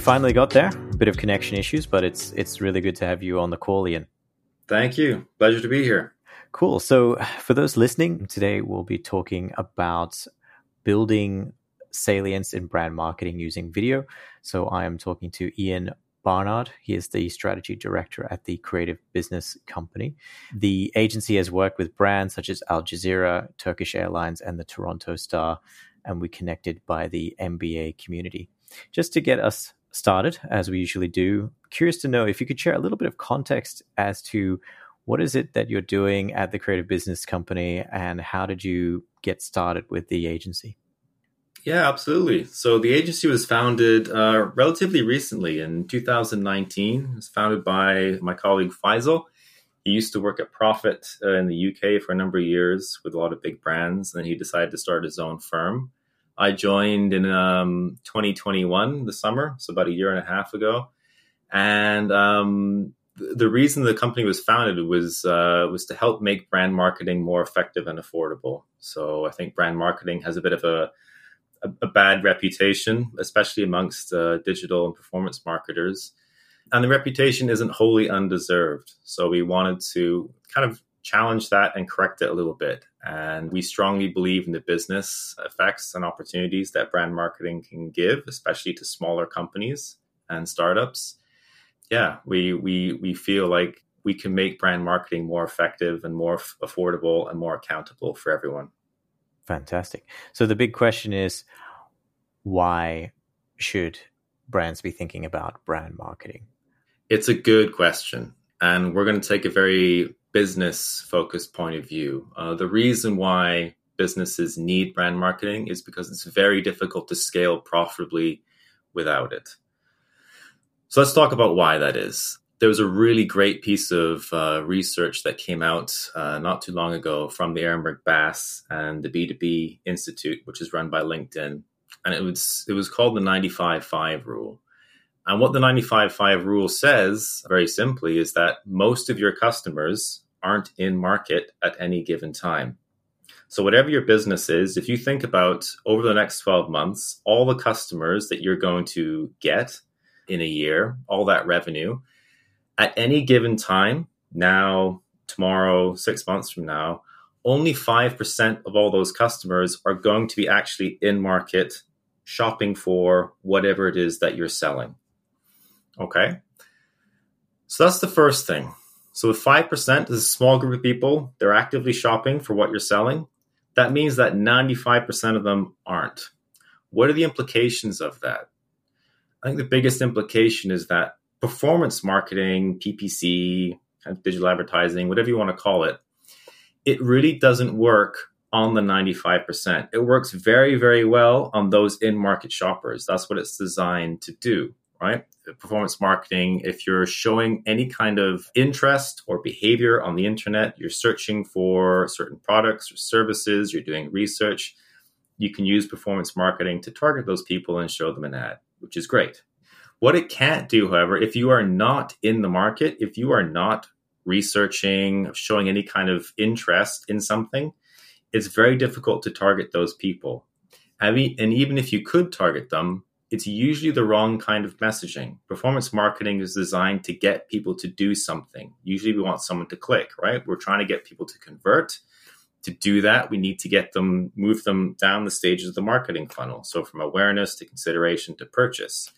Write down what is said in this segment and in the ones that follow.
finally got there. A bit of connection issues, but it's it's really good to have you on the call, Ian. Thank you. Pleasure to be here. Cool. So, for those listening, today we'll be talking about building salience in brand marketing using video. So, I am talking to Ian Barnard. He is the strategy director at the Creative Business Company. The agency has worked with brands such as Al Jazeera, Turkish Airlines, and the Toronto Star, and we connected by the MBA community. Just to get us started, as we usually do, curious to know if you could share a little bit of context as to what is it that you're doing at the Creative Business Company and how did you get started with the agency? Yeah, absolutely. So the agency was founded uh, relatively recently in 2019. It was founded by my colleague Faisal. He used to work at Profit uh, in the UK for a number of years with a lot of big brands. And then he decided to start his own firm. I joined in um, 2021, the summer, so about a year and a half ago. And um, the reason the company was founded was uh, was to help make brand marketing more effective and affordable. So I think brand marketing has a bit of a a, a bad reputation, especially amongst uh, digital and performance marketers. And the reputation isn't wholly undeserved. So we wanted to kind of challenge that and correct it a little bit. And we strongly believe in the business effects and opportunities that brand marketing can give, especially to smaller companies and startups. Yeah, we we we feel like we can make brand marketing more effective and more f- affordable and more accountable for everyone. Fantastic. So the big question is why should brands be thinking about brand marketing? It's a good question. And we're going to take a very business focused point of view. Uh, the reason why businesses need brand marketing is because it's very difficult to scale profitably without it. So let's talk about why that is there was a really great piece of uh, research that came out uh, not too long ago from the Ehrenberg Bass and the B2B Institute, which is run by LinkedIn. And it was it was called the 95-5 rule. And what the 95-5 rule says, very simply, is that most of your customers aren't in market at any given time. So whatever your business is, if you think about over the next 12 months, all the customers that you're going to get in a year, all that revenue, at any given time, now, tomorrow, six months from now, only 5% of all those customers are going to be actually in market shopping for whatever it is that you're selling. Okay. So that's the first thing. So if 5% is a small group of people, they're actively shopping for what you're selling. That means that 95% of them aren't. What are the implications of that? I think the biggest implication is that performance marketing, PPC, kind of digital advertising, whatever you want to call it, it really doesn't work on the 95%. It works very, very well on those in market shoppers. That's what it's designed to do, right? Performance marketing, if you're showing any kind of interest or behavior on the internet, you're searching for certain products or services, you're doing research, you can use performance marketing to target those people and show them an ad, which is great. What it can't do, however, if you are not in the market, if you are not researching, showing any kind of interest in something, it's very difficult to target those people. and even if you could target them, it's usually the wrong kind of messaging. Performance marketing is designed to get people to do something. Usually we want someone to click, right? We're trying to get people to convert. To do that, we need to get them, move them down the stages of the marketing funnel. So from awareness to consideration to purchase.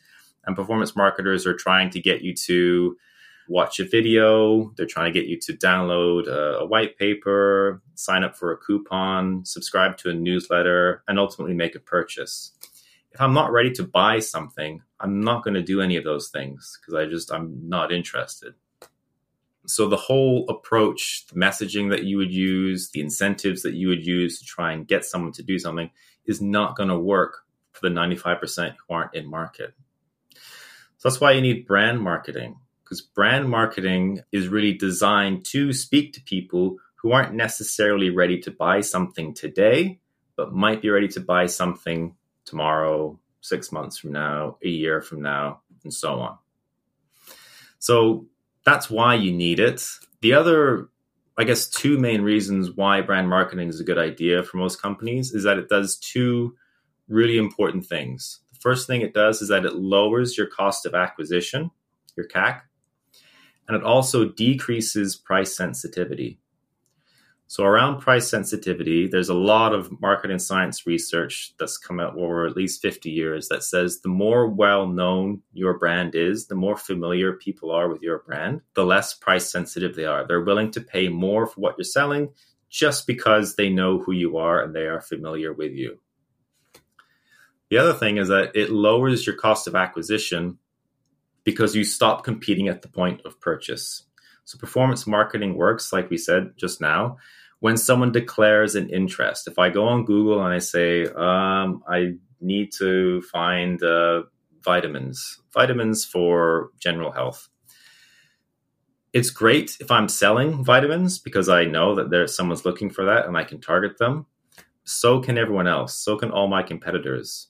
And performance marketers are trying to get you to watch a video. They're trying to get you to download a, a, white paper, sign up for a coupon, subscribe to a newsletter, and ultimately make a purchase. If I'm not ready to buy something, I'm not going to do any of those things because I just, I'm not interested. So the whole approach, the messaging that you would use, the incentives that you would use to try and get someone to do something is not going to work for the 95% who aren't in market. So that's why you need brand marketing, because brand marketing is really designed to speak to people who aren't necessarily ready to buy something today, but might be ready to buy something tomorrow, six months from now, a year from now, and so on. So that's why you need it. The other, I guess, two main reasons why brand marketing is a good idea for most companies is that it does two really important things The First thing it does is that it lowers your cost of acquisition, your CAC, and it also decreases price sensitivity. So around price sensitivity, there's a lot of marketing science research that's come out over at least 50 years that says the more well known your brand is, the more familiar people are with your brand, the less price sensitive they are. They're willing to pay more for what you're selling just because they know who you are and they are familiar with you. The other thing is that it lowers your cost of acquisition because you stop competing at the point of purchase. So performance marketing works, like we said just now, when someone declares an interest. If I go on Google and I say, um, I need to find uh, vitamins, vitamins for general health. It's great if I'm selling vitamins because I know that there's someone's looking for that and I can target them. So can everyone else. So can all my competitors.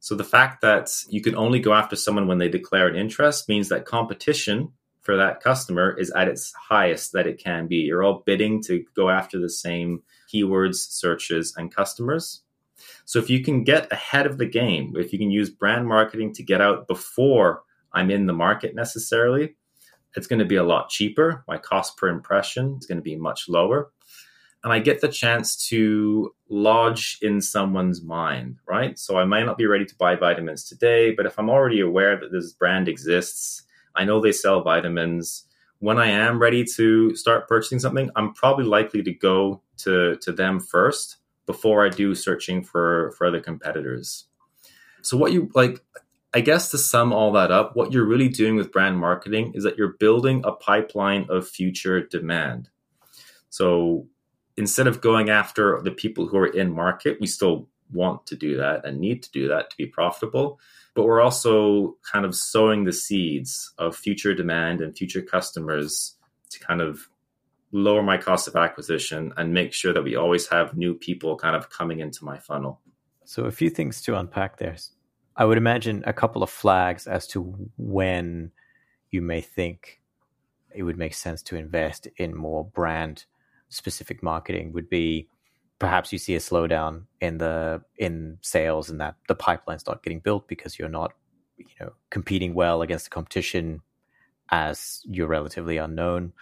So the fact that you can only go after someone when they declare an interest means that competition for that customer is at its highest that it can be. You're all bidding to go after the same keywords, searches, and customers. So if you can get ahead of the game, if you can use brand marketing to get out before I'm in the market necessarily, it's going to be a lot cheaper. My cost per impression is going to be much lower. And I get the chance to lodge in someone's mind, right? So I might not be ready to buy vitamins today, but if I'm already aware that this brand exists, I know they sell vitamins. When I am ready to start purchasing something, I'm probably likely to go to, to them first before I do searching for, for other competitors. So, what you like, I guess to sum all that up, what you're really doing with brand marketing is that you're building a pipeline of future demand. So, instead of going after the people who are in market, we still want to do that and need to do that to be profitable but we're also kind of sowing the seeds of future demand and future customers to kind of lower my cost of acquisition and make sure that we always have new people kind of coming into my funnel. So, a few things to unpack there. I would imagine a couple of flags as to when you may think it would make sense to invest in more brand specific marketing would be perhaps you see a slowdown in the in sales and that the pipeline's not getting built because you're not you know competing well against the competition as you're relatively unknown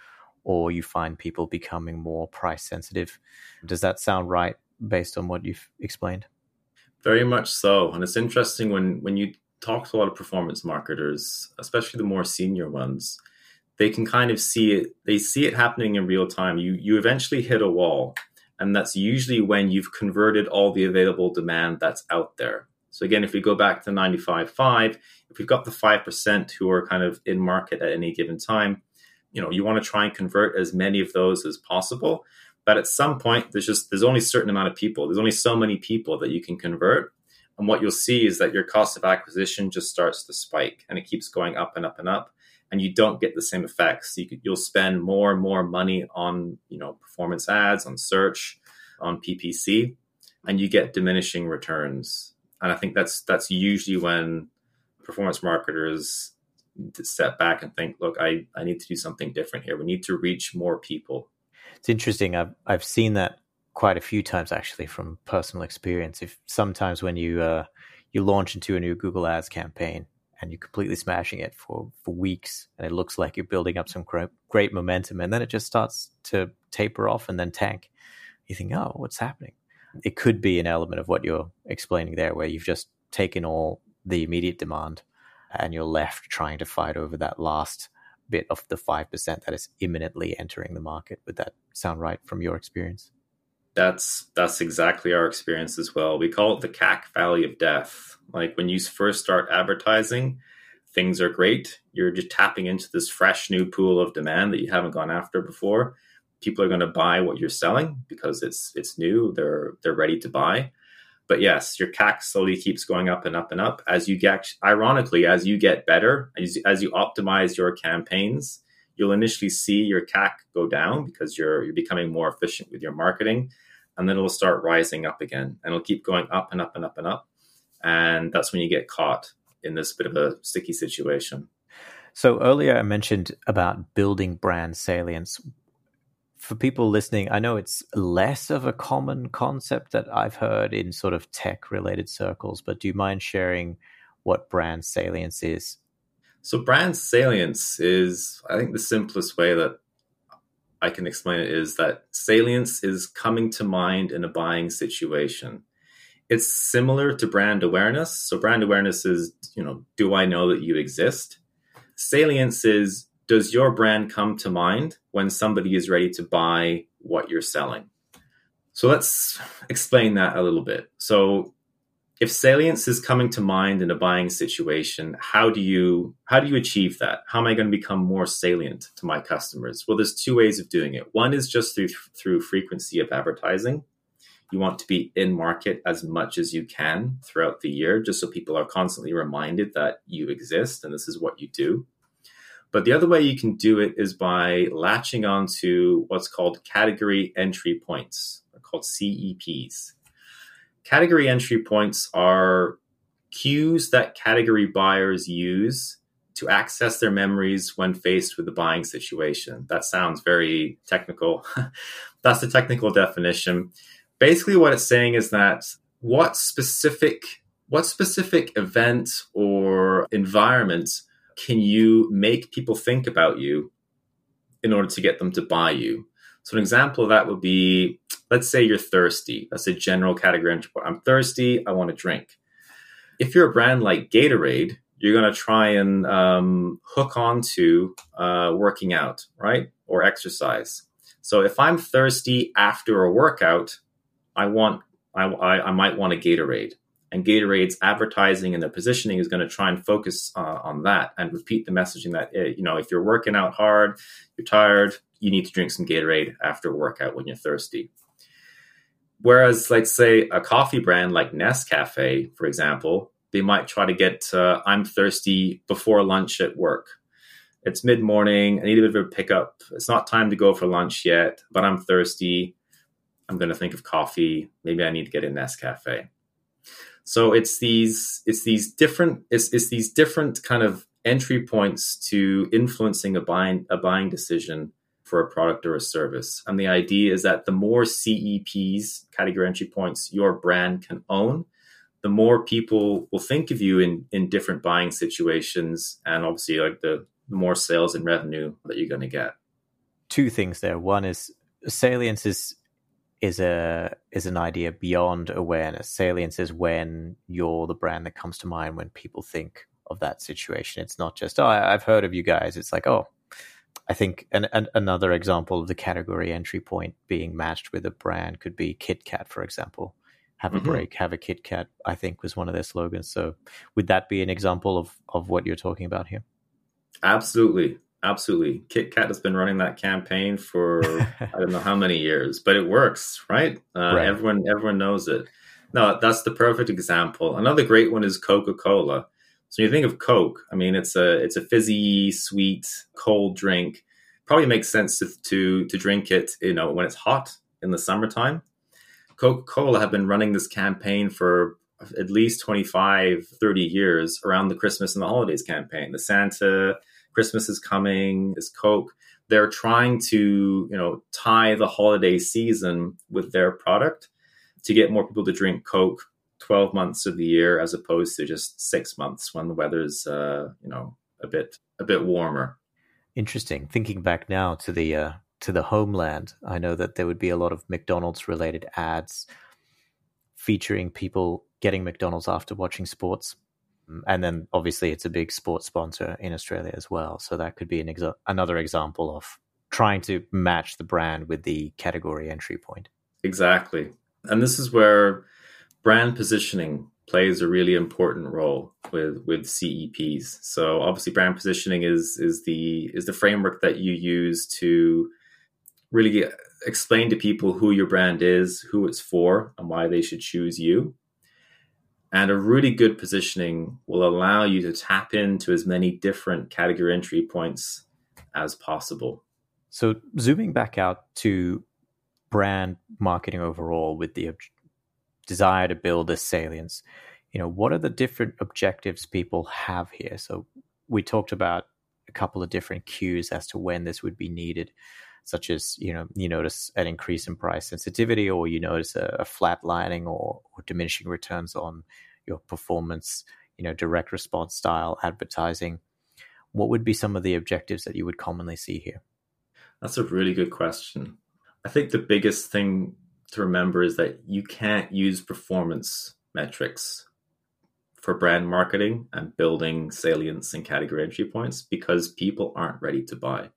or you find people becoming more price sensitive. Does that sound right based on what you've explained? Very much so. And it's interesting when when you talk to a lot of performance marketers especially the more senior ones they can kind of see it they see it happening in real time. You you eventually hit a wall and that's usually when you've converted all the available demand that's out there. So again, if we go back to 95.5, if we've got the 5% who are kind of in market at any given time, you know, you want to try and convert as many of those as possible. But at some point, there's just there's only a certain amount of people. There's only so many people that you can convert. And what you'll see is that your cost of acquisition just starts to spike and it keeps going up and up and up and you don't get the same effects. You you'll spend more and more money on you know performance ads, on search, on PPC, and you get diminishing returns. And I think that's that's usually when performance marketers step back and think, look, I, I need to do something different here. We need to reach more people. It's interesting. I've I've seen that quite a few times actually from personal experience. If sometimes when you uh, you launch into a new Google Ads campaign, and you're completely smashing it for for weeks and it looks like you're building up some great, great momentum and then it just starts to taper off and then tank. You think oh what's happening? It could be an element of what you're explaining there where you've just taken all the immediate demand and you're left trying to fight over that last bit of the 5% that is imminently entering the market. Would that sound right from your experience that's that's exactly our experience as well. We call it the CAC Valley of Death. Like when you first start advertising, things are great. You're just tapping into this fresh new pool of demand that you haven't gone after before. People are going to buy what you're selling because it's it's new. They're they're ready to buy. But yes, your CAC slowly keeps going up and up and up as you get. Ironically, as you get better, as, as you optimize your campaigns, you'll initially see your CAC go down because you're you're becoming more efficient with your marketing and then it'll start rising up again and it'll keep going up and up and up and up and that's when you get caught in this bit of a sticky situation so earlier i mentioned about building brand salience for people listening i know it's less of a common concept that i've heard in sort of tech related circles but do you mind sharing what brand salience is? So, brand salience is, I think, the simplest way that I can explain it is that salience is coming to mind in a buying situation. It's similar to brand awareness. So, brand awareness is, you know, do I know that you exist? Salience is, does your brand come to mind when somebody is ready to buy what you're selling? So let's explain that a little bit. So if salience is coming to mind in a buying situation, how do you how do you achieve that? How am I going to become more salient to my customers? Well, there's two ways of doing it. One is just through through frequency of advertising. You want to be in market as much as you can throughout the year, just so people are constantly reminded that you exist and this is what you do. But the other way you can do it is by latching onto what's called category entry points called CEPs. Category entry points are cues that category buyers use to access their memories when faced with a buying situation. That sounds very technical. That's the technical definition. Basically, what it's saying is that what specific what specific event or environment can you make people think about you in order to get them to buy you? So an example of that would be, let's say you're thirsty. That's a general category. I'm thirsty. I want to drink. If you're a brand like Gatorade, you're going to try and um, hook onto uh, working out, right, or exercise. So if I'm thirsty after a workout, I want I, I, I might want a Gatorade and Gatorade's advertising and their positioning is going to try and focus uh, on that and repeat the messaging that eh, you know if you're working out hard, you're tired, you need to drink some Gatorade after a workout when you're thirsty. Whereas, let's say a coffee brand like Nescafe, for example, they might try to get uh, I'm thirsty before lunch at work. It's mid morning. I need a bit of a pickup. It's not time to go for lunch yet, but I'm thirsty. I'm going to think of coffee. Maybe I need to get a Nescafe. So it's these it's these different it's, it's these different kind of entry points to influencing a buying a buying decision for a product or a service. And the idea is that the more CEPs, category entry points, your brand can own, the more people will think of you in in different buying situations, and obviously like the, the more sales and revenue that you're going to get. Two things there. One is salience is is a is an idea beyond awareness. Salience is when you're the brand that comes to mind when people think of that situation. It's not just oh I've heard of you guys. It's like oh I think an, an, another example of the category entry point being matched with a brand could be KitKat, for example. Have a mm-hmm. break, have a KitKat. I think was one of their slogans. So would that be an example of of what you're talking about here? Absolutely. Absolutely. KitKat has been running that campaign for I don't know how many years, but it works, right? Uh, right? Everyone everyone knows it. No, that's the perfect example. Another great one is Coca-Cola. So you think of Coke, I mean it's a it's a fizzy, sweet, cold drink. Probably makes sense to to, to drink it, you know, when it's hot in the summertime. Coca-Cola have been running this campaign for at least 25, 30 years around the Christmas and the holidays campaign. The Santa Christmas is coming, is Coke. They're trying to, you know, tie the holiday season with their product to get more people to drink Coke 12 months of the year as opposed to just six months when the weather's, uh, you know, a bit, a bit warmer. Interesting. Thinking back now to the, uh, to the homeland, I know that there would be a lot of McDonald's related ads featuring people getting McDonald's after watching sports and then obviously it's a big sports sponsor in Australia as well. So that could be an exa- another example of trying to match the brand with the category entry point. Exactly. And this is where brand positioning plays a really important role with with CEPs. So obviously brand positioning is is the is the framework that you use to really explain to people who your brand is, who it's for, and why they should choose you. And a really good positioning will allow you to tap into as many different category entry points as possible. So, zooming back out to brand marketing overall with the desire to build this salience, you know, what are the different objectives people have here? So, we talked about a couple of different cues as to when this would be needed such as you know you notice an increase in price sensitivity or you notice a, a flat lining or, or diminishing returns on your performance you know, direct response style advertising. What would be some of the objectives that you would commonly see here? That's a really good question. I think the biggest thing to remember is that you can't use performance metrics for brand marketing and building salience and category entry points because people aren't ready to buy.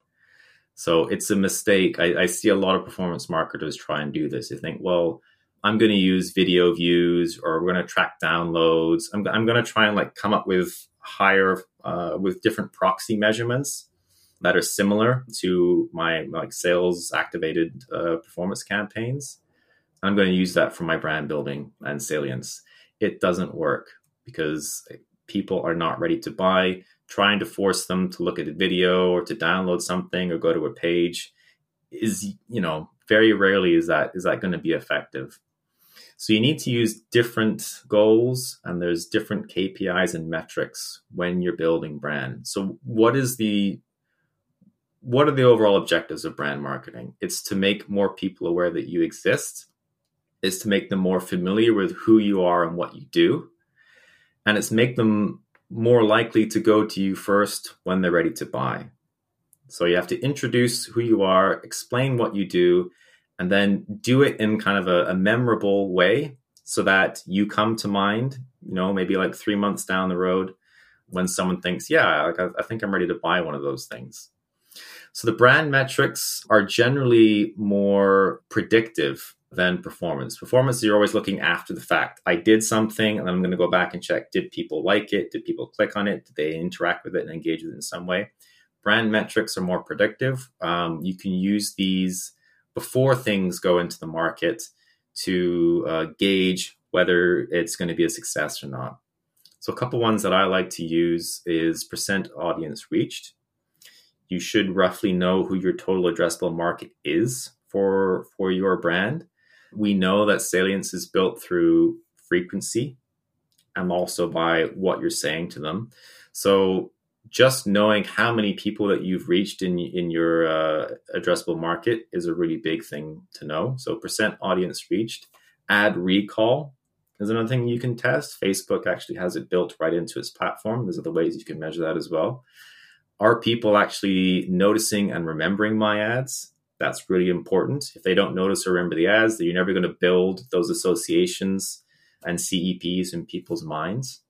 So it's a mistake. I, I see a lot of performance marketers try and do this. They think, well, I'm going to use video views or we're going to track downloads. I'm, I'm going to try and like come up with higher, uh, with different proxy measurements that are similar to my like sales activated uh, performance campaigns. I'm going to use that for my brand building and salience. It doesn't work because people are not ready to buy. Trying to force them to look at a video or to download something or go to a page is, you know, very rarely is that is that going to be effective. So you need to use different goals and there's different KPIs and metrics when you're building brand. So what is the what are the overall objectives of brand marketing? It's to make more people aware that you exist. Is to make them more familiar with who you are and what you do. And it's make them more likely to go to you first when they're ready to buy. So you have to introduce who you are, explain what you do, and then do it in kind of a, a memorable way so that you come to mind, you know, maybe like three months down the road when someone thinks, yeah, like I, I think I'm ready to buy one of those things. So the brand metrics are generally more predictive than performance. Performance, is you're always looking after the fact. I did something, and I'm going to go back and check did people like it? Did people click on it? Did they interact with it and engage with it in some way? Brand metrics are more predictive. Um, you can use these before things go into the market to uh, gauge whether it's going to be a success or not. So, a couple ones that I like to use is percent audience reached. You should roughly know who your total addressable market is for for your brand. We know that salience is built through frequency and also by what you're saying to them. So just knowing how many people that you've reached in in your uh, addressable market is a really big thing to know. So percent audience reached, ad recall is another thing you can test. Facebook actually has it built right into its platform. There's other ways you can measure that as well. Are people actually noticing and remembering my ads? That's really important. If they don't notice or remember the ads, you're never going to build those associations and CEPs in people's minds.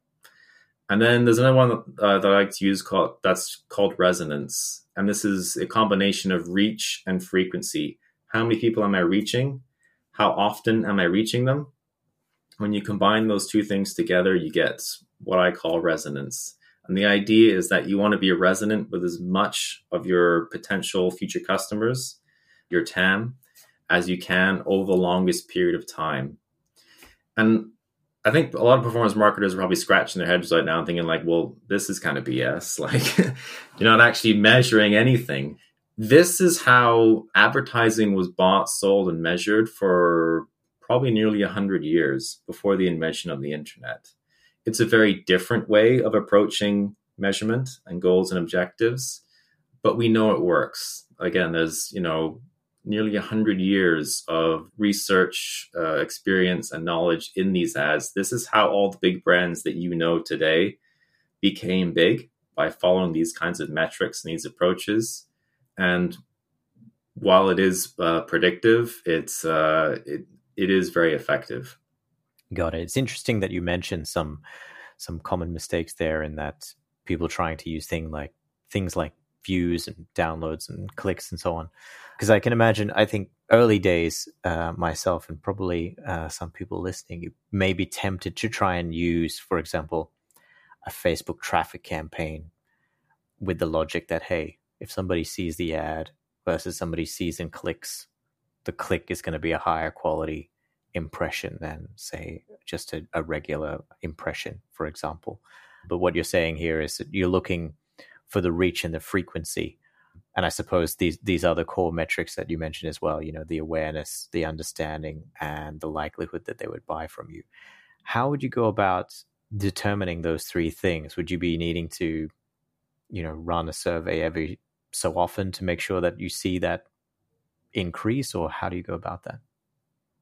And then there's another one uh, that I like to use called that's called resonance, and this is a combination of reach and frequency. How many people am I reaching? How often am I reaching them? When you combine those two things together, you get what I call resonance. And the idea is that you want to be resonant with as much of your potential future customers, your TAM, as you can over the longest period of time. And I think a lot of performance marketers are probably scratching their heads right now and thinking like, well, this is kind of BS. Like you're not actually measuring anything. This is how advertising was bought, sold, and measured for probably nearly 100 years before the invention of the internet. It's a very different way of approaching measurement and goals and objectives, but we know it works. Again, there's, you know, nearly 100 years of research, uh, experience, and knowledge in these ads. This is how all the big brands that you know today became big by following these kinds of metrics and these approaches. And while it is uh, predictive, it's uh, it, it is very effective. Got it. It's interesting that you mentioned some some common mistakes there, in that people trying to use thing like things like views and downloads and clicks and so on because I can imagine. I think early days, uh, myself and probably uh, some people listening you may be tempted to try and use, for example, a Facebook traffic campaign with the logic that hey, if somebody sees the ad versus somebody sees and clicks, the click is going to be a higher quality impression than say just a, a regular impression, for example. But what you're saying here is that you're looking for the reach and the frequency and I suppose these these are the core metrics that you mentioned as well. You know, the awareness, the understanding, and the likelihood that they would buy from you. How would you go about determining those three things? Would you be needing to, you know, run a survey every so often to make sure that you see that increase, or how do you go about that?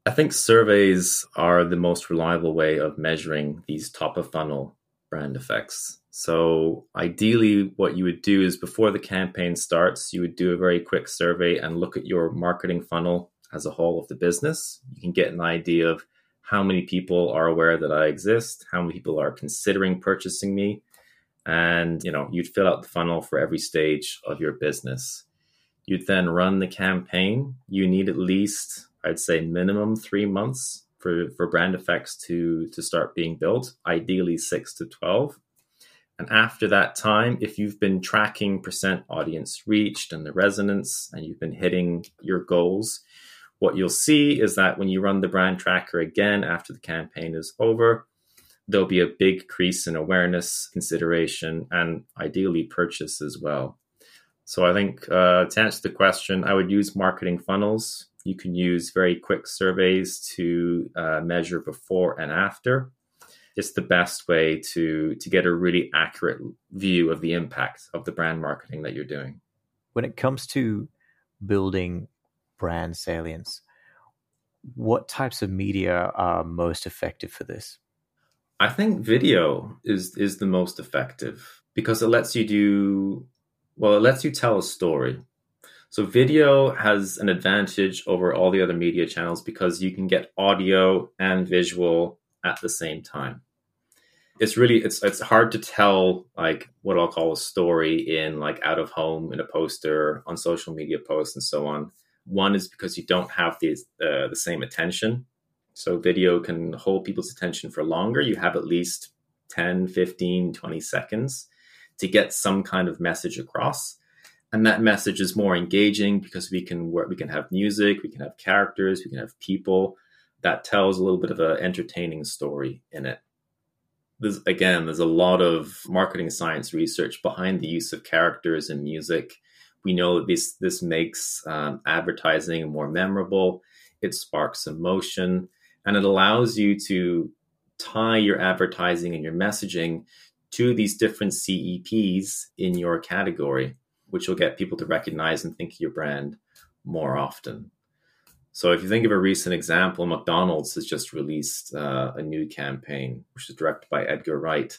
I think surveys are the most reliable way of measuring these top of funnel brand effects. So, ideally, what you would do is before the campaign starts, you would do a very quick survey and look at your marketing funnel as a whole of the business. You can get an idea of how many people are aware that I exist, how many people are considering purchasing me, and you know, you'd fill out the funnel for every stage of your business. You'd then run the campaign. You need at least, I'd say, minimum three months for, for brand effects to, to start being built, ideally six to 12. And after that time, if you've been tracking percent audience reached and the resonance and you've been hitting your goals, what you'll see is that when you run the brand tracker again after the campaign is over, there'll be a big increase in awareness, consideration, and ideally purchase as well. So I think uh, to answer the question, I would use marketing funnels. You can use very quick surveys to uh, measure before and after. It's the best way to to get a really accurate view of the impact of the brand marketing that you're doing. When it comes to building brand salience, what types of media are most effective for this? I think video is is the most effective because it lets you do well, it lets you tell a story. So video has an advantage over all the other media channels because you can get audio and visual at the same time. It's really it's it's hard to tell like what I'll call a story in like out of home in a poster on social media posts and so on one is because you don't have the, uh, the same attention. So video can hold people's attention for longer. You have at least 10, 15, 20 seconds to get some kind of message across. And that message is more engaging because we can work, we can have music, we can have characters, we can have people that tells a little bit of an entertaining story in it. There's again, there's a lot of marketing science research behind the use of characters and music we know that this this makes um, advertising more memorable. It sparks emotion, and it allows you to tie your advertising and your messaging to these different CEPs in your category, which will get people to recognize and think of your brand more often. So, if you think of a recent example, McDonald's has just released uh, a new campaign, which is directed by Edgar Wright,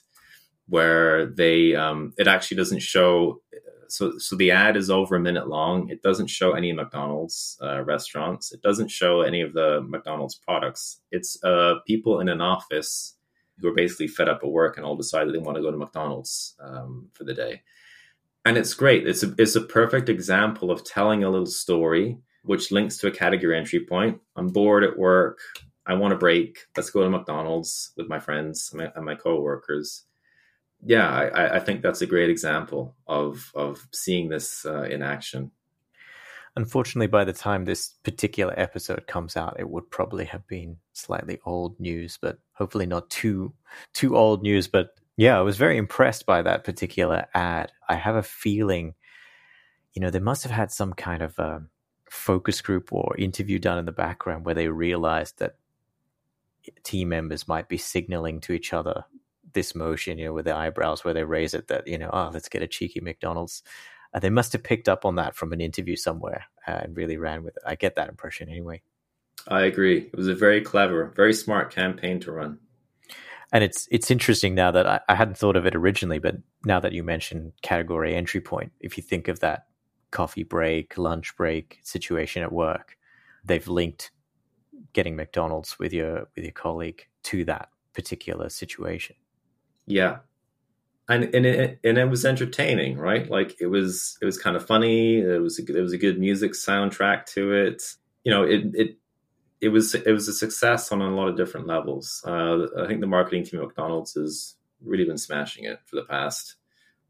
where they um, it actually doesn't show so so the ad is over a minute long. It doesn't show any McDonald's uh, restaurants. It doesn't show any of the McDonald's products. It's uh, people in an office who are basically fed up at work and all decided they want to go to McDonald's um, for the day. And it's great. It's a it's a perfect example of telling a little story which links to a category entry point. I'm bored at work. I want a break. Let's go to McDonald's with my friends and my, coworkers yeah, I, I, think that's a great example of of seeing this uh, in action. Unfortunately, by the time this particular episode comes out, it would probably have been slightly old news, but hopefully not too too old news. But yeah, I was very impressed by that particular ad. I have a feeling, you know, they must have had some kind of a um, focus group or interview done in the background where they realized that team members might be signaling to each other this motion, you know, with their eyebrows where they raise it that, you know, oh, let's get a cheeky McDonald's. Uh, they must have picked up on that from an interview somewhere uh, and really ran with it. I get that impression anyway. I agree. It was a very clever, very smart campaign to run. And it's it's interesting now that I, I hadn't thought of it originally, but now that you mention category entry point, if you think of that coffee break, lunch break situation at work, they've linked getting McDonald's with your with your colleague to that particular situation. Yeah. And and it and it was entertaining, right? Like it was it was kind of funny. It was a, there was a good music soundtrack to it. You know, it it it was it was a success on a lot of different levels. Uh, I think the marketing team at McDonald's has really been smashing it for the past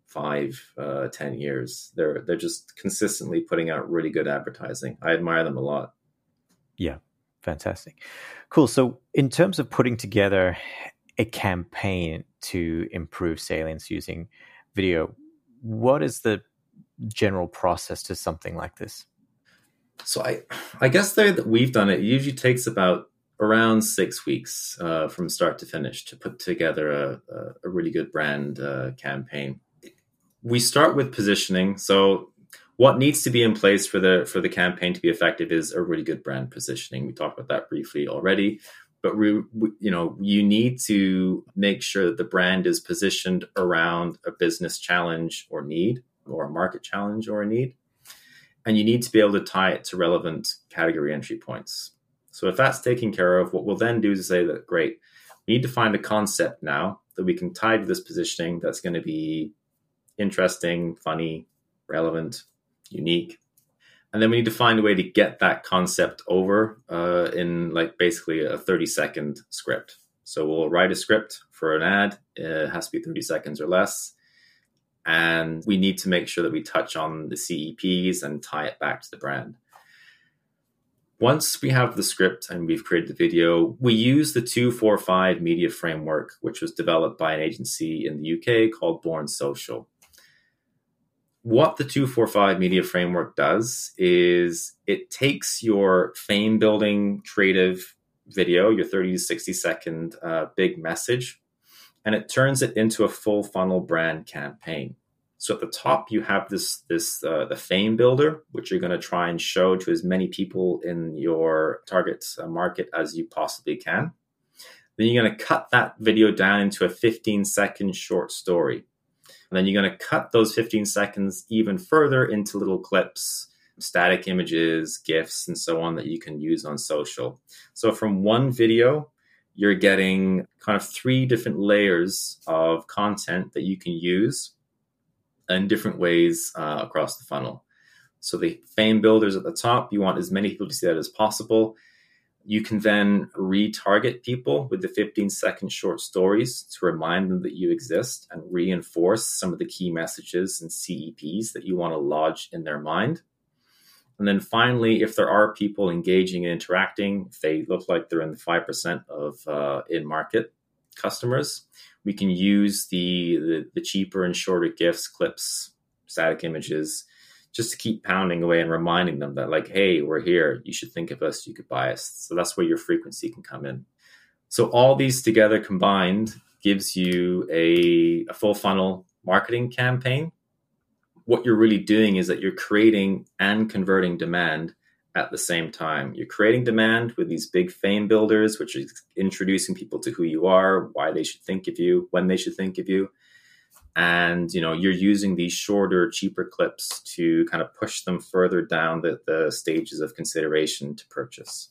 five, uh, ten years. They're they're just consistently putting out really good advertising. I admire them a lot. Yeah, fantastic, cool. So, in terms of putting together a campaign to improve salience using video. What is the general process to something like this? So I, I guess the way that we've done it, it usually takes about around six weeks uh, from start to finish to put together a, a really good brand uh, campaign. We start with positioning. So what needs to be in place for the for the campaign to be effective is a really good brand positioning. We talked about that briefly already but we, we, you know you need to make sure that the brand is positioned around a business challenge or need or a market challenge or a need and you need to be able to tie it to relevant category entry points. So if that's taken care of what we'll then do is say that great we need to find a concept now that we can tie to this positioning that's going to be interesting funny relevant unique. And then we need to find a way to get that concept over uh, in like basically a 30 second script. So we'll write a script for an ad it has to be 30 seconds or less and we need to make sure that we touch on the ceps and tie it back to the brand. Once we have the script and we've created the video, we use the 245 media framework, which was developed by an agency in the UK called Born Social. What the 245 media framework does is it takes your fame building creative video, your 30 to 60 second uh, big message, and it turns it into a full funnel brand campaign. So at the top, you have this this uh, the fame builder, which you're going to try and show to as many people in your target uh, market as you possibly can. Then you're going to cut that video down into a 15 second short story. And then you're going to cut those 15 seconds even further into little clips, static images, GIFs, and so on that you can use on social. So from one video, you're getting kind of three different layers of content that you can use in different ways uh, across the funnel. So the fame builders at the top, you want as many people to see that as possible. You can then retarget people with the 15 second short stories to remind them that you exist and reinforce some of the key messages and CEPs that you want to lodge in their mind. And then finally, if there are people engaging and interacting, if they look like they're in the 5% of uh, in market customers, we can use the, the, the cheaper and shorter GIFs, clips, static images just to keep pounding away and reminding them that like hey we're here. You should think of us. You could buy us. So that's where your frequency can come in. So all these together combined gives you a, a full funnel marketing campaign what you're really doing is that you're creating and converting demand at the same time. You're creating demand with these big fame builders, which is introducing people to who you are, why they should think of you, when they should think of you. And you know you're using these shorter cheaper clips to kind of push them further down the, the stages of consideration to purchase.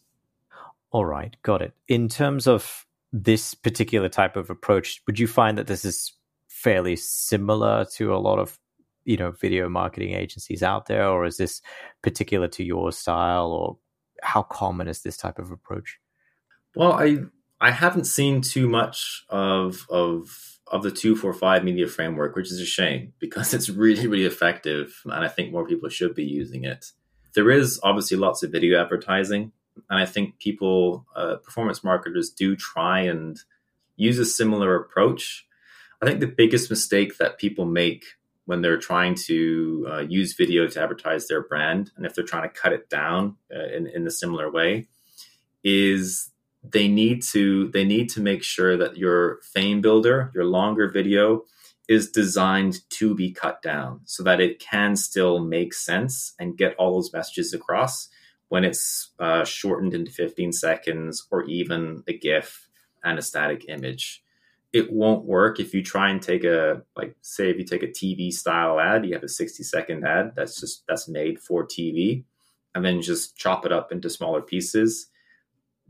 All right. Got it. In terms of this particular type of approach would you find that this is fairly similar to a lot of you know video marketing agencies out there or is this particular to your style or how common is this type of approach well i i haven't seen too much of of of the 245 media framework, which is a shame because it's really, really effective. And I think more people should be using it. There is obviously lots of video advertising. And I think people, uh, performance marketers, do try and use a similar approach. I think the biggest mistake that people make when they're trying to uh, use video to advertise their brand, and if they're trying to cut it down uh, in, in a similar way, is they need to they need to make sure that your fame builder, your longer video, is designed to be cut down so that it can still make sense and get all those messages across when it's uh, shortened into 15 seconds or even a GIF and a static image. It won't work if you try and take a like say if you take a TV style ad, you have a 60 second ad that's just that's made for TV, and then just chop it up into smaller pieces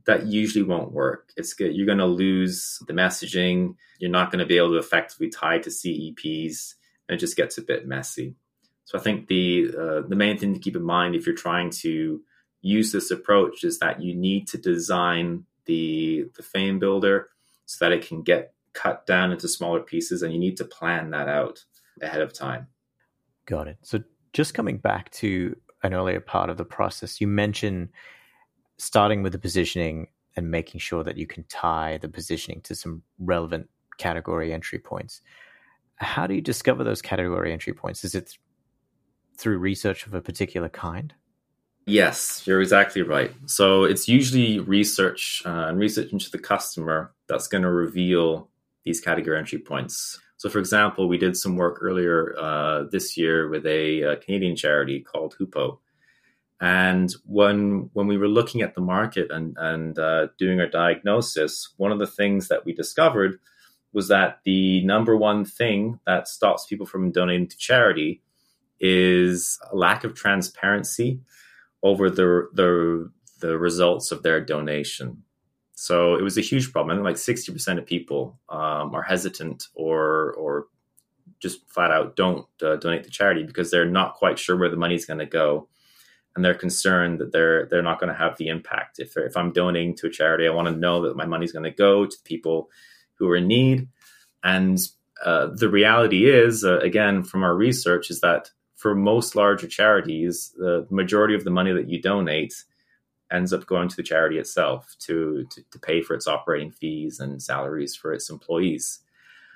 that usually won't work. It's good. You're going to lose the messaging. You're not going to be able to effectively tie to CEPs, and it just gets a bit messy. So I think the uh, the main thing to keep in mind if you're trying to use this approach is that you need to design the the fame builder so that it can get cut down into smaller pieces, and you need to plan that out ahead of time. Got it. So just coming back to an earlier part of the process, you mentioned starting with the positioning and making sure that you can tie the positioning to some relevant category entry points. How do you discover those category entry points? Is it through research of a particular kind? Yes, you're exactly right. So it's usually research uh, and research into the customer that's going to reveal these category entry points. So, for example, we did some work earlier uh, this year with a, a, Canadian charity called Hupo. And when when we were looking at the market and and uh, doing our diagnosis, one of the things that we discovered was that the number one thing that stops people from donating to charity is a lack of transparency over the the the results of their donation. So it was a huge problem. like sixty percent of people um, are hesitant or or just flat out don't uh, donate to charity because they're not quite sure where the money is going to go and they're concerned that they're they're not going to have the impact. If if I'm donating to a charity, I want to know that my money is going to go to people who are in need. And uh, the reality is, uh, again, from our research, is that for most larger charities, the majority of the money that you donate ends up going to the charity itself to, to, to pay for its operating fees and salaries for its employees.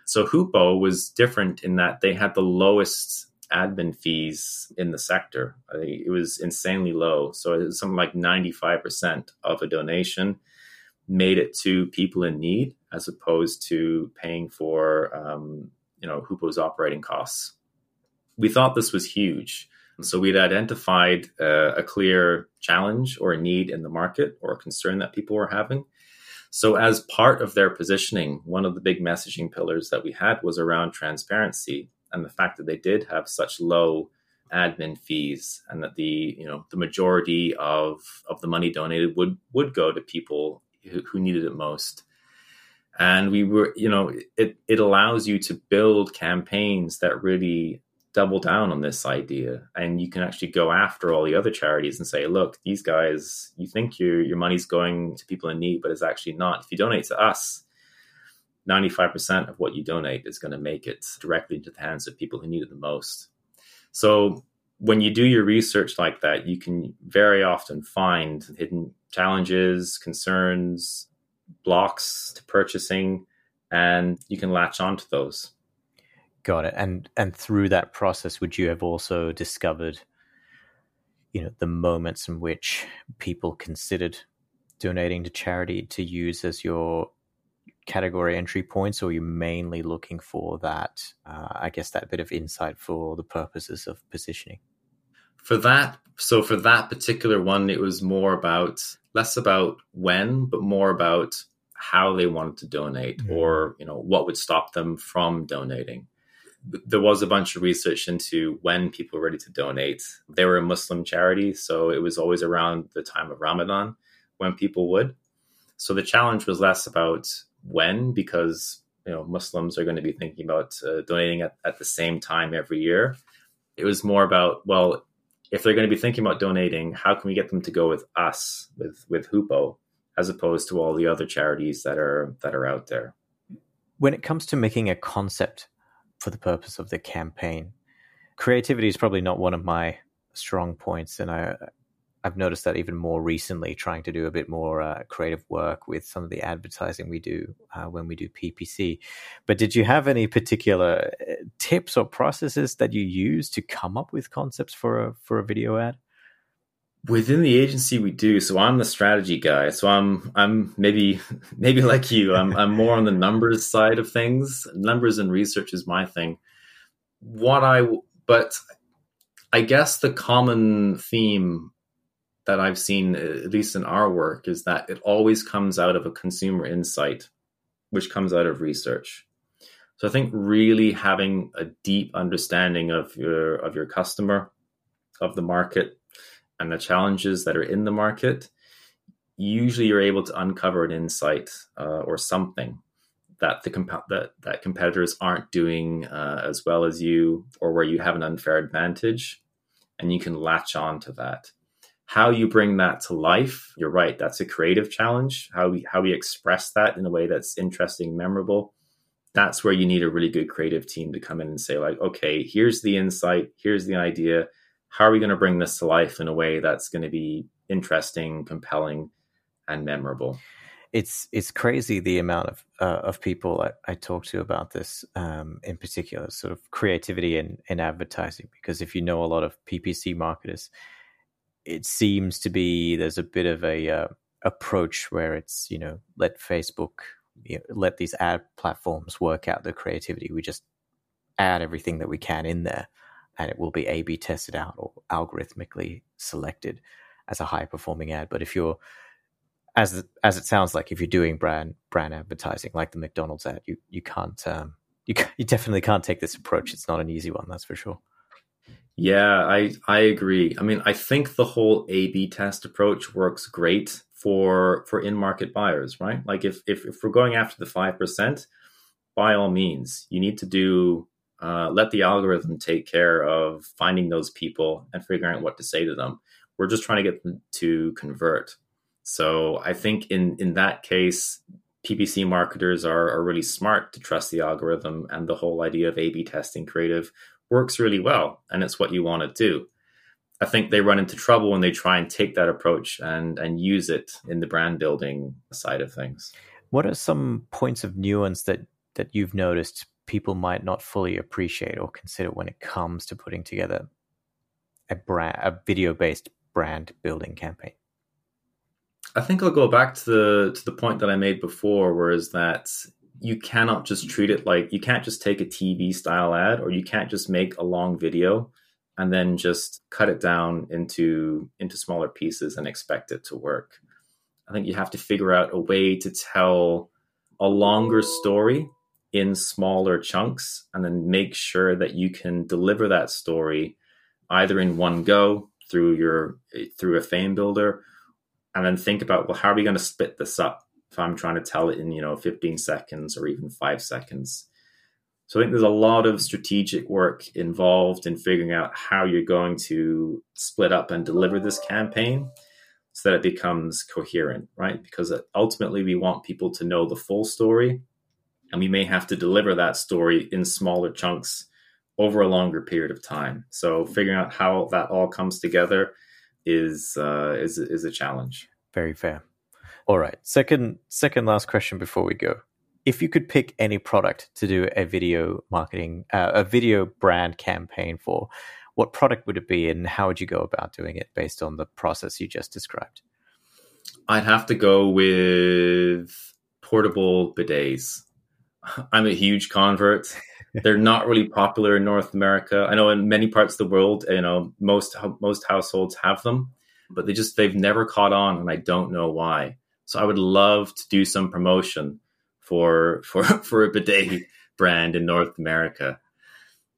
So Hoopo was different in that they had the lowest admin fees in the sector. it was insanely low. So it was something like 95% of a donation made it to people in need as opposed to paying for, um, you know, Hoopo's operating costs. We thought this was huge. So we'd identified uh, a clear challenge or a need in the market or a concern that people were having. So, as part of their positioning, one of the big messaging pillars that we had was around transparency and the fact that they did have such low admin fees and that the you know the majority of of the money donated would would go to people who, who needed it most and we were you know it it allows you to build campaigns that really double down on this idea and you can actually go after all the other charities and say look these guys you think your your money's going to people in need but it's actually not if you donate to us 95% of what you donate is going to make it directly into the hands of people who need it the most. So when you do your research like that, you can very often find hidden challenges, concerns, blocks to purchasing, and you can latch onto those. Got it. And and through that process, would you have also discovered, you know, the moments in which people considered donating to charity to use as your category entry points, or are you mainly looking for that, uh, I guess, that bit of insight for the purposes of positioning? For that, so for that particular one, it was more about less about when, but more about how they wanted to donate, mm-hmm. or you know what would stop them from donating. There was a bunch of research into when people were ready to donate. They were a Muslim charity, so it was always around the time of Ramadan when people would. So the challenge was less about when because you know Muslims are going to be thinking about uh, donating at, at the same time every year. It was more about well, if they're going to be thinking about donating, how can we get them to go with us with with Hoopo as opposed to all the other charities that are that are out there. When it comes to making a concept for the purpose of the campaign, creativity is probably not one of my strong points, and I I've noticed that even more recently, trying to do a bit more uh, creative work with some of the advertising we do uh, when we do PPC. But did you have any particular uh, tips or processes that you use to come up with concepts for a for a video ad? Within the agency, we do. So I'm the strategy guy. So I'm I'm maybe maybe like you. I'm I'm more on the numbers side of things. Numbers and research is my thing. What I but I guess the common theme that I've seen, at least in our work, is that it always comes out of a consumer insight, which comes out of research. So I think really having a deep understanding of your of your customer, of the market, and the challenges that are in the market, usually you're able to uncover an insight uh, or something that the comp- that, that competitors aren't doing uh, as well as you, or where you have an unfair advantage, and you can latch on to that. How you bring that to life you're right that's a creative challenge. How we how we express that in a way that's interesting memorable that's where you need a really good creative team to come in and say like okay here's the insight here's the idea how are we going to bring this to life in a way that's going to be interesting compelling and memorable it's it's crazy the amount of uh, of people I, I, talk to about this um, in particular sort of creativity in, in advertising because if you know a lot of ppc marketers it seems to be there's a bit of a uh, approach where it's you know let Facebook you know, let these ad platforms work out the creativity. We just add everything that we can in there, and it will be A/B tested out or algorithmically selected as a high performing ad. But if you're as as it sounds like, if you're doing brand brand advertising like the McDonald's ad, you you can't um, you you definitely can't take this approach. It's not an easy one, that's for sure. Yeah, I I agree. I mean, I think the whole A/B test approach works great for for in market buyers, right? Like if if if we're going after the five percent, by all means, you need to do uh, let the algorithm take care of finding those people and figuring out what to say to them. We're just trying to get them to convert. So I think in in that case, PPC marketers are, are really smart to trust the algorithm and the whole idea of A/B testing creative works really well, and it's what you want to do. I think they run into trouble when they try and take that approach and and use it in the brand building side of things. What are some points of nuance that that you've noticed people might not fully appreciate or consider when it comes to putting together a brand, a video based brand building campaign? I think I'll go back to the to the point that I made before, whereas that you cannot just treat it like you can't just take a TV style ad or you can't just make a long video and then just cut it down into into smaller pieces and expect it to work. I think you have to figure out a way to tell a longer story in smaller chunks and then make sure that you can deliver that story either in one go through your through a fame builder and then think about well how are we going to split this up if i'm trying to tell it in you know 15 seconds or even 5 seconds? So i think there's a lot of strategic work involved in figuring out how you're going to split up and deliver this campaign so that it becomes coherent right? Because ultimately we want people to know the full story and we may have to deliver that story in smaller chunks over a longer period of time. So figuring out how that all comes together is uh, is is a challenge. Very fair. All right. Second second last question before we go. If you could pick any product to do a video marketing uh, a video brand campaign for, what product would it be and how would you go about doing it based on the process you just described? I'd have to go with portable bidets. I'm a huge convert. They're not really popular in North America. I know in many parts of the world, you know, most most households have them, but they just they've never caught on, and I don't know why. So I would love to do some promotion for for for a bidet brand in North America.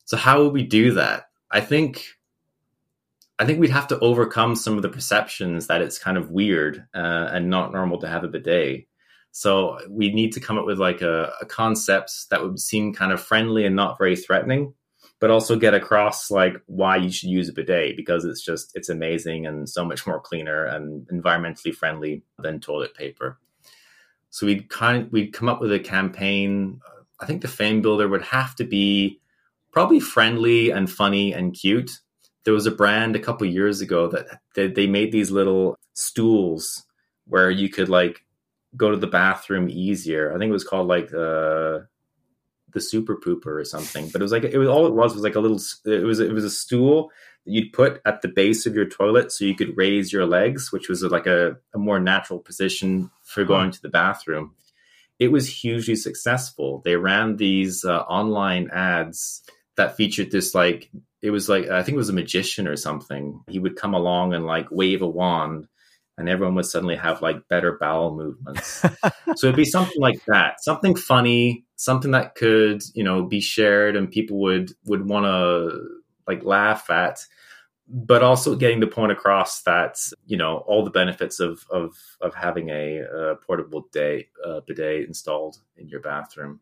So how would we do that? I think I think we'd have to overcome some of the perceptions that it's kind of weird uh, and not normal to have a bidet. So we need to come up with like a, a concept that would seem kind of friendly and not very threatening, but also get across like why you should use a bidet because it's just it's amazing and so much more cleaner and environmentally friendly than toilet paper. So we'd kind of, we'd come up with a campaign. I think the fame builder would have to be probably friendly and funny and cute. There was a brand a couple years ago that they, they made these little stools where you could like go to the bathroom easier. I think it was called like uh, the super pooper or something. But it was like it was all it was was like a little. It was it was a stool that you'd put at the base of your toilet so you could raise your legs, which was like a, a more natural position for going to the bathroom. It was hugely successful. They ran these uh, online ads that featured this like it was like I think it was a magician or something. He would come along and like wave a wand and everyone would suddenly have like better bowel movements. so it'd be something like that, something funny, something that could, you know, be shared and people would would want to like laugh at, but also getting the point across that you know all the benefits of of of having a, a portable day uh, bidet installed in your bathroom.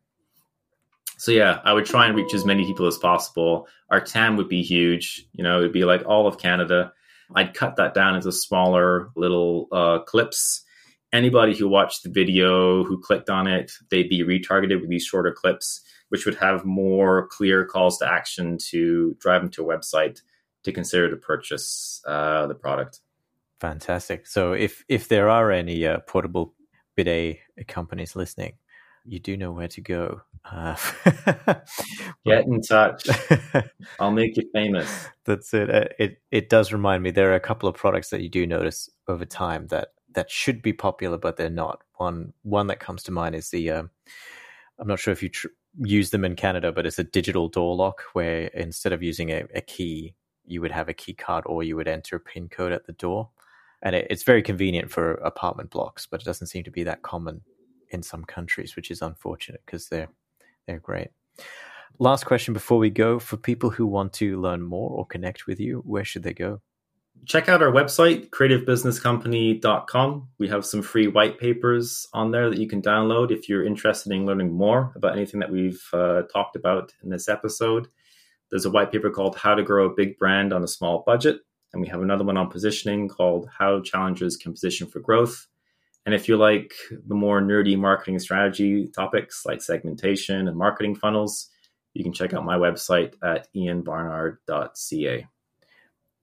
So yeah, I would try and reach as many people as possible. Our TAM would be huge. You know, it'd be like all of Canada I'd cut that down into smaller little uh, clips. Anybody who watched the video, who clicked on it, they'd be retargeted with these shorter clips, which would have more clear calls to action to drive them to a website to consider to purchase uh, the product. Fantastic. So if if there are any uh, portable bidet companies listening, you do know where to go. Uh, Get in touch. I'll make you famous. That's it. Uh, it it does remind me there are a couple of products that you do notice over time that that should be popular, but they're not. One one that comes to mind is the. Um, I'm not sure if you tr- use them in Canada, but it's a digital door lock where instead of using a, a key, you would have a key card or you would enter a pin code at the door. And it, it's very convenient for apartment blocks, but it doesn't seem to be that common in some countries, which is unfortunate because they're they're great. Last question before we go: for people who want to learn more or connect with you, where should they go? check out our website, creativebusinesscompany.com. We have some free white papers on there that you can download if you're interested in learning more about anything that we've uh, talked about in this episode. There's a white paper called How to Grow a Big Brand on a Small Budget. And we have another one on positioning called How Challengers Can Position for Growth. And if you like the more nerdy marketing strategy topics like segmentation and marketing funnels, you can check out my website at ianbarnard.ca.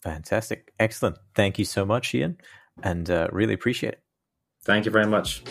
Fantastic. Excellent. Thank you so much, Ian, and uh, really appreciate it. Thank you very much.